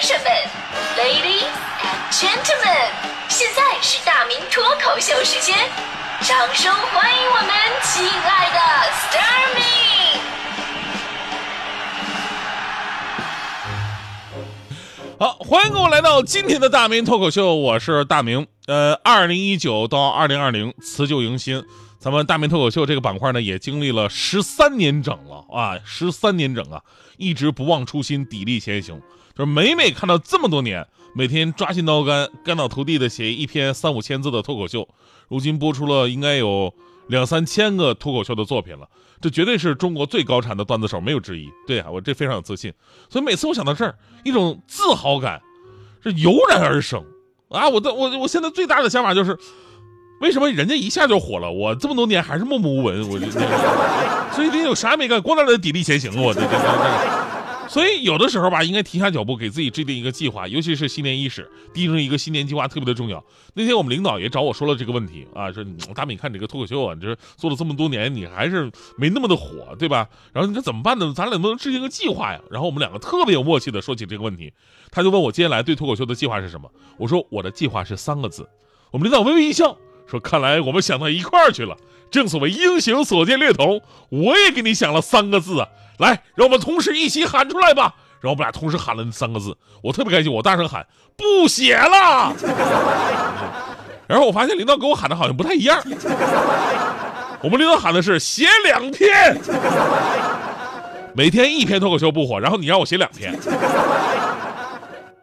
先生们，Ladies and Gentlemen，现在是大明脱口秀时间，掌声欢迎我们亲爱的 s t a r m y 好，欢迎各位来到今天的大明脱口秀，我是大明。呃，二零一九到二零二零辞旧迎新，咱们大明脱口秀这个板块呢，也经历了十三年整了啊，十三年整啊，一直不忘初心，砥砺前行。说每每看到这么多年，每天抓心挠肝、肝脑涂地的写一篇三五千字的脱口秀，如今播出了应该有两三千个脱口秀的作品了，这绝对是中国最高产的段子手，没有之一。对啊，我这非常有自信。所以每次我想到这儿，一种自豪感是油然而生啊！我的我我现在最大的想法就是，为什么人家一下就火了，我这么多年还是默默无闻？我这，所以得有啥没干，光在那砥砺前行，我这这这。所以有的时候吧，应该停下脚步，给自己制定一个计划，尤其是新年伊始，定成一个新年计划特别的重要。那天我们领导也找我说了这个问题啊，说大美，你看你这个脱口秀啊，你这做了这么多年，你还是没那么的火，对吧？然后你说怎么办呢？咱俩能不能制定个计划呀？然后我们两个特别有默契的说起这个问题，他就问我接下来对脱口秀的计划是什么？我说我的计划是三个字。我们领导微微一笑，说看来我们想到一块儿去了。正所谓英雄所见略同，我也给你想了三个字啊。来，让我们同时一起喊出来吧！然后我们俩同时喊了三个字，我特别开心，我大声喊：“不写了！”然后我发现领导跟我喊的好像不太一样，我们领导喊的是写两天，每天一篇脱口秀不火，然后你让我写两天，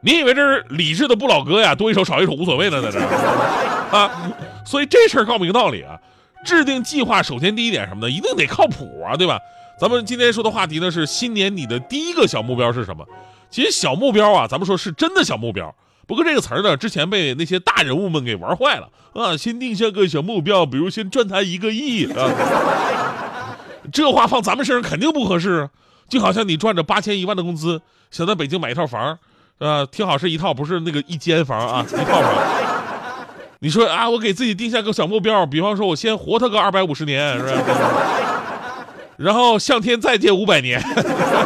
你以为这是理智的不老哥呀？多一首少一首无所谓的在这啊？所以这事儿告诉一个道理啊，制定计划首先第一点什么呢？一定得靠谱啊，对吧？咱们今天说的话题呢是新年你的第一个小目标是什么？其实小目标啊，咱们说是真的小目标。不过这个词儿呢，之前被那些大人物们给玩坏了啊。先定下个小目标，比如先赚他一个亿啊。这话放咱们身上肯定不合适。就好像你赚着八千一万的工资，想在北京买一套房，啊，听好是一套，不是那个一间房啊，一套房。你说啊，我给自己定下个小目标，比方说我先活他个二百五十年，是吧？然后向天再借五百年，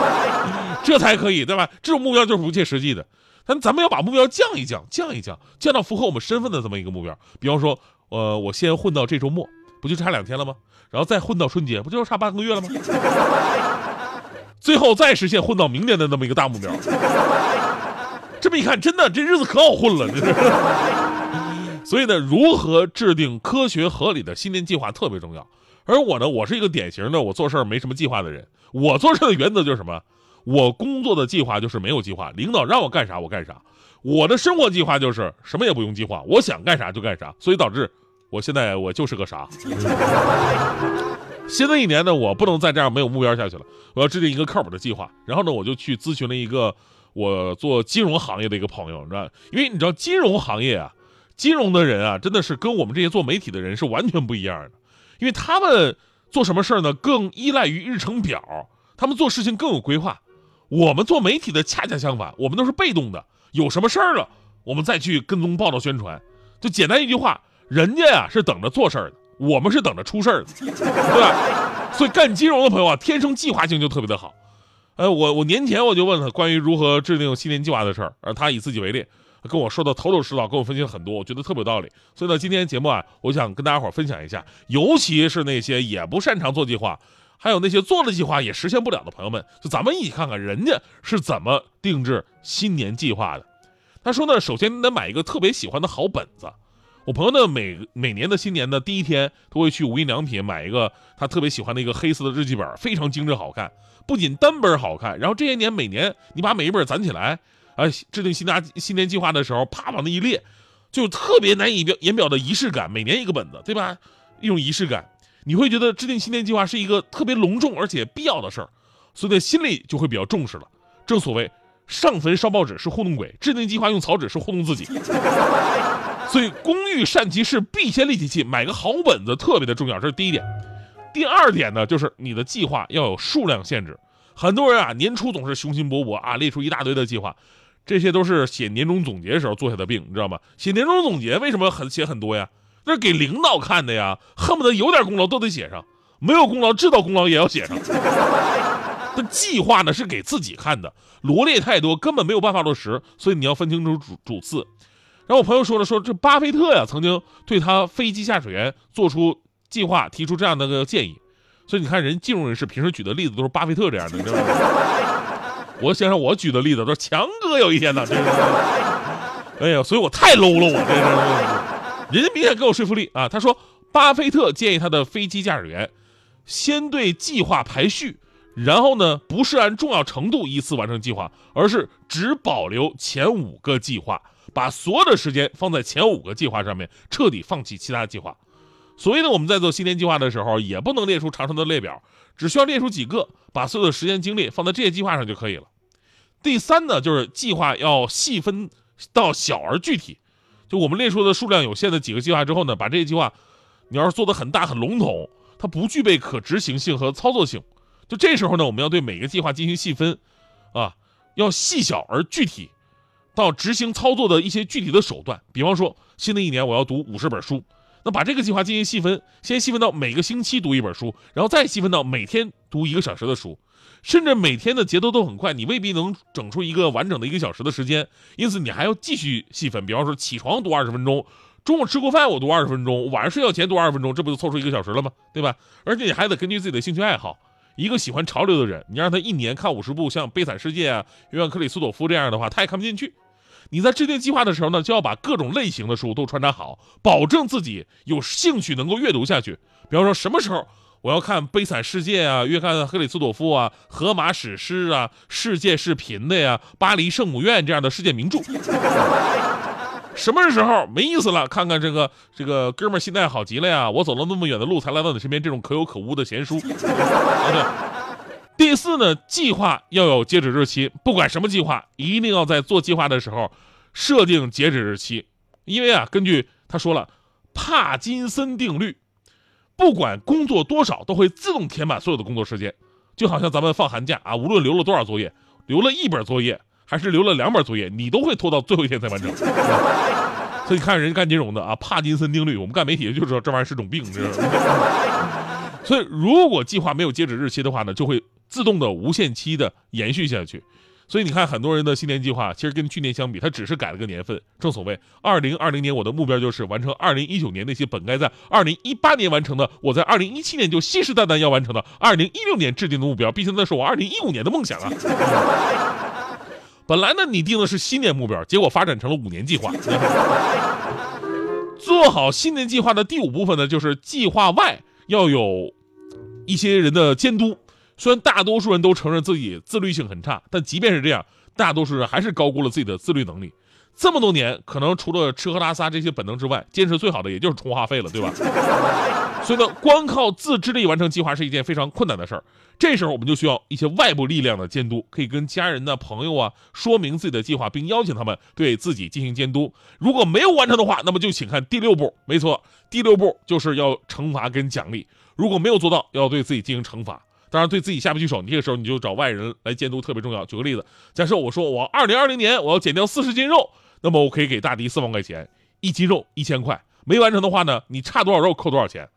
这才可以，对吧？这种目标就是不切实际的。但咱们要把目标降一降，降一降，降到符合我们身份的这么一个目标。比方说，呃，我先混到这周末，不就差两天了吗？然后再混到春节，不就差半个月了吗？最后再实现混到明年的那么一个大目标。这么一看，真的这日子可好混了。所以呢，如何制定科学合理的新年计划特别重要。而我呢，我是一个典型的我做事儿没什么计划的人。我做事的原则就是什么？我工作的计划就是没有计划，领导让我干啥我干啥。我的生活计划就是什么也不用计划，我想干啥就干啥。所以导致我现在我就是个啥。新的一年呢，我不能再这样没有目标下去了，我要制定一个靠谱的计划。然后呢，我就去咨询了一个我做金融行业的一个朋友，你知道，因为你知道金融行业啊，金融的人啊，真的是跟我们这些做媒体的人是完全不一样的。因为他们做什么事儿呢，更依赖于日程表，他们做事情更有规划。我们做媒体的恰恰相反，我们都是被动的，有什么事儿了，我们再去跟踪报道宣传。就简单一句话，人家呀是等着做事儿的，我们是等着出事儿的，对吧？所以干金融的朋友啊，天生计划性就特别的好。呃，我我年前我就问他关于如何制定新年计划的事儿，而他以自己为例。跟我说的头头是道，跟我分析了很多，我觉得特别有道理。所以呢，今天节目啊，我想跟大家伙分享一下，尤其是那些也不擅长做计划，还有那些做了计划也实现不了的朋友们，就咱们一起看看人家是怎么定制新年计划的。他说呢，首先你得买一个特别喜欢的好本子。我朋友呢，每每年的新年的第一天都会去无印良品买一个他特别喜欢的一个黑色的日记本，非常精致好看。不仅单本好看，然后这些年每年你把每一本攒起来。啊，制定新年新年计划的时候，啪往那一列，就特别难以表言表的仪式感。每年一个本子，对吧？一种仪式感，你会觉得制定新年计划是一个特别隆重而且必要的事儿，所以呢，心里就会比较重视了。正所谓，上坟烧报纸是糊弄鬼，制定计划用草纸是糊弄自己。所以，工欲善其事，必先利其器，买个好本子特别的重要，这是第一点。第二点呢，就是你的计划要有数量限制。很多人啊，年初总是雄心勃勃啊，列出一大堆的计划。这些都是写年终总结时候做下的病，你知道吗？写年终总结为什么很写很多呀？那是给领导看的呀，恨不得有点功劳都得写上，没有功劳知道功劳也要写上。那计划呢是给自己看的，罗列太多根本没有办法落实，所以你要分清楚主主次。然后我朋友说了，说这巴菲特呀曾经对他飞机驾驶员做出计划，提出这样的个建议。所以你看，人金融人士平时举的例子都是巴菲特这样的，你知道吗？我想想，我举的例子都是强哥有一天呢，这是。哎呀，所以我太 low 了，我这人家明显更有说服力啊。他说，巴菲特建议他的飞机驾驶员先对计划排序。然后呢，不是按重要程度依次完成计划，而是只保留前五个计划，把所有的时间放在前五个计划上面，彻底放弃其他计划。所以呢，我们在做新年计划的时候，也不能列出长长的列表，只需要列出几个，把所有的时间精力放在这些计划上就可以了。第三呢，就是计划要细分到小而具体，就我们列出的数量有限的几个计划之后呢，把这些计划，你要是做的很大很笼统，它不具备可执行性和操作性。就这时候呢，我们要对每个计划进行细分，啊，要细小而具体，到执行操作的一些具体的手段。比方说，新的一年我要读五十本书，那把这个计划进行细分，先细分到每个星期读一本书，然后再细分到每天读一个小时的书，甚至每天的节奏都很快，你未必能整出一个完整的一个小时的时间，因此你还要继续细分。比方说，起床读二十分钟，中午吃过饭我读二十分钟，晚上睡觉前读二十分钟，这不就凑出一个小时了吗？对吧？而且你还得根据自己的兴趣爱好。一个喜欢潮流的人，你让他一年看五十部像《悲惨世界》啊、《约翰克里斯朵夫》这样的话，他也看不进去。你在制定计划的时候呢，就要把各种类型的书都穿插好，保证自己有兴趣能够阅读下去。比方说，什么时候我要看《悲惨世界》啊、《约翰克里斯朵夫》啊、《荷马史诗》啊、《世界是平的》呀、《巴黎圣母院》这样的世界名著。什么时候没意思了？看看这个这个哥们儿心态好极了呀！我走了那么远的路才来到你身边，这种可有可无的闲书。啊，对。第四呢，计划要有截止日期，不管什么计划，一定要在做计划的时候设定截止日期，因为啊，根据他说了，帕金森定律，不管工作多少，都会自动填满所有的工作时间，就好像咱们放寒假啊，无论留了多少作业，留了一本作业。还是留了两本作业，你都会拖到最后一天才完成。所以你看人干金融的啊，帕金森定律，我们干媒体就知道这玩意儿是种病，你知道吗？所以如果计划没有截止日期的话呢，就会自动的无限期的延续下去。所以你看很多人的新年计划，其实跟去年相比，他只是改了个年份。正所谓，二零二零年我的目标就是完成二零一九年那些本该在二零一八年完成的，我在二零一七年就信誓旦旦要完成的二零一六年制定的目标，毕竟那是我二零一五年的梦想啊。本来呢，你定的是新年目标，结果发展成了五年计划。做好新年计划的第五部分呢，就是计划外要有一些人的监督。虽然大多数人都承认自己自律性很差，但即便是这样，大多数人还是高估了自己的自律能力。这么多年，可能除了吃喝拉撒这些本能之外，坚持最好的也就是充话费了，对吧？所以呢，光靠自制力完成计划是一件非常困难的事儿。这时候我们就需要一些外部力量的监督，可以跟家人呢、朋友啊说明自己的计划，并邀请他们对自己进行监督。如果没有完成的话，那么就请看第六步。没错，第六步就是要惩罚跟奖励。如果没有做到，要对自己进行惩罚。当然，对自己下不去手，你这个时候你就找外人来监督，特别重要。举个例子，假设我说我二零二零年我要减掉四十斤肉。那么我可以给大迪四万块钱，一斤肉一千块，没完成的话呢，你差多少肉扣多少钱？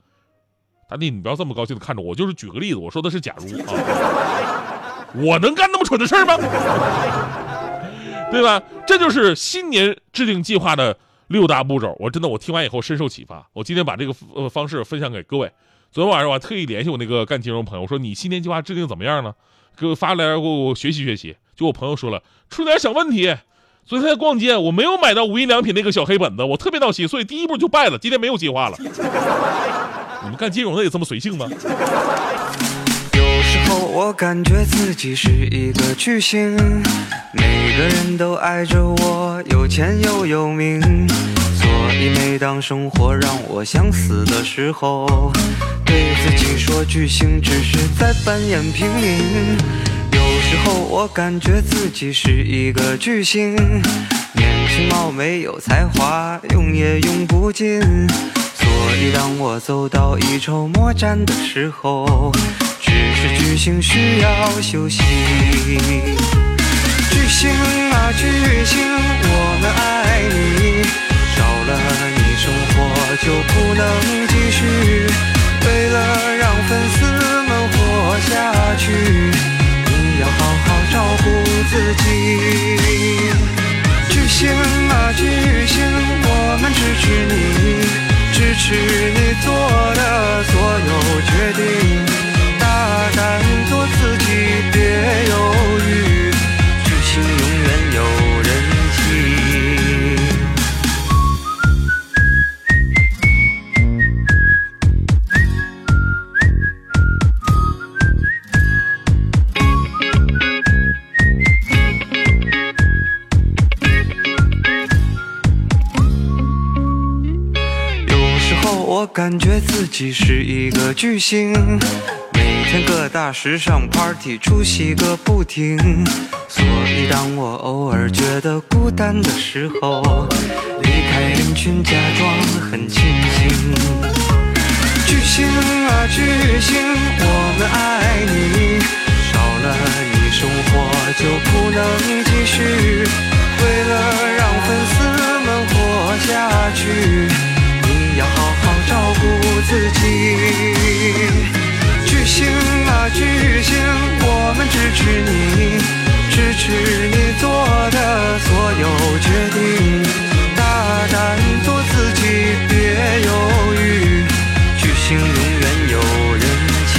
大弟，你不要这么高兴的看着我，就是举个例子，我说的是假如啊，我能干那么蠢的事吗？对吧？这就是新年制定计划的六大步骤。我真的，我听完以后深受启发。我今天把这个呃方式分享给各位。昨天晚上我还特意联系我那个干金融朋友，我说你新年计划制定怎么样呢？给我发来给我学习学习。就我朋友说了，出点小问题。昨天在逛街，我没有买到无印良品那个小黑本子，我特别闹心，所以第一步就败了。今天没有计划了。你们干金融的也这么随性吗？有时候我感觉自己是一个巨星，每个人都爱着我，有钱又有名，所以每当生活让我想死的时候，对自己说巨星只是在扮演平民。有时候，我感觉自己是一个巨星，年轻貌美有才华，用也用不尽。所以当我走到一筹莫展的时候，只是巨星需要休息。巨星啊巨星，我感觉自己是一个巨星，每天各大时尚 party 出席个不停。所以当我偶尔觉得孤单的时候，离开人群，假装很清醒。巨星啊巨星，我们爱你，少了你生活就不能继续。为了让粉丝们活下去，自己。巨星啊巨星，我们支持你，支持你做的所有决定，大胆做自己，别犹豫。巨星永远有人气。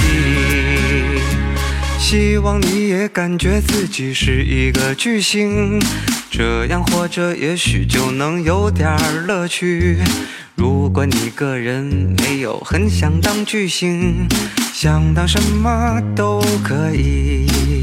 希望你也感觉自己是一个巨星，这样活着也许就能有点乐趣。如果你个人没有很想当巨星，想当什么都可以。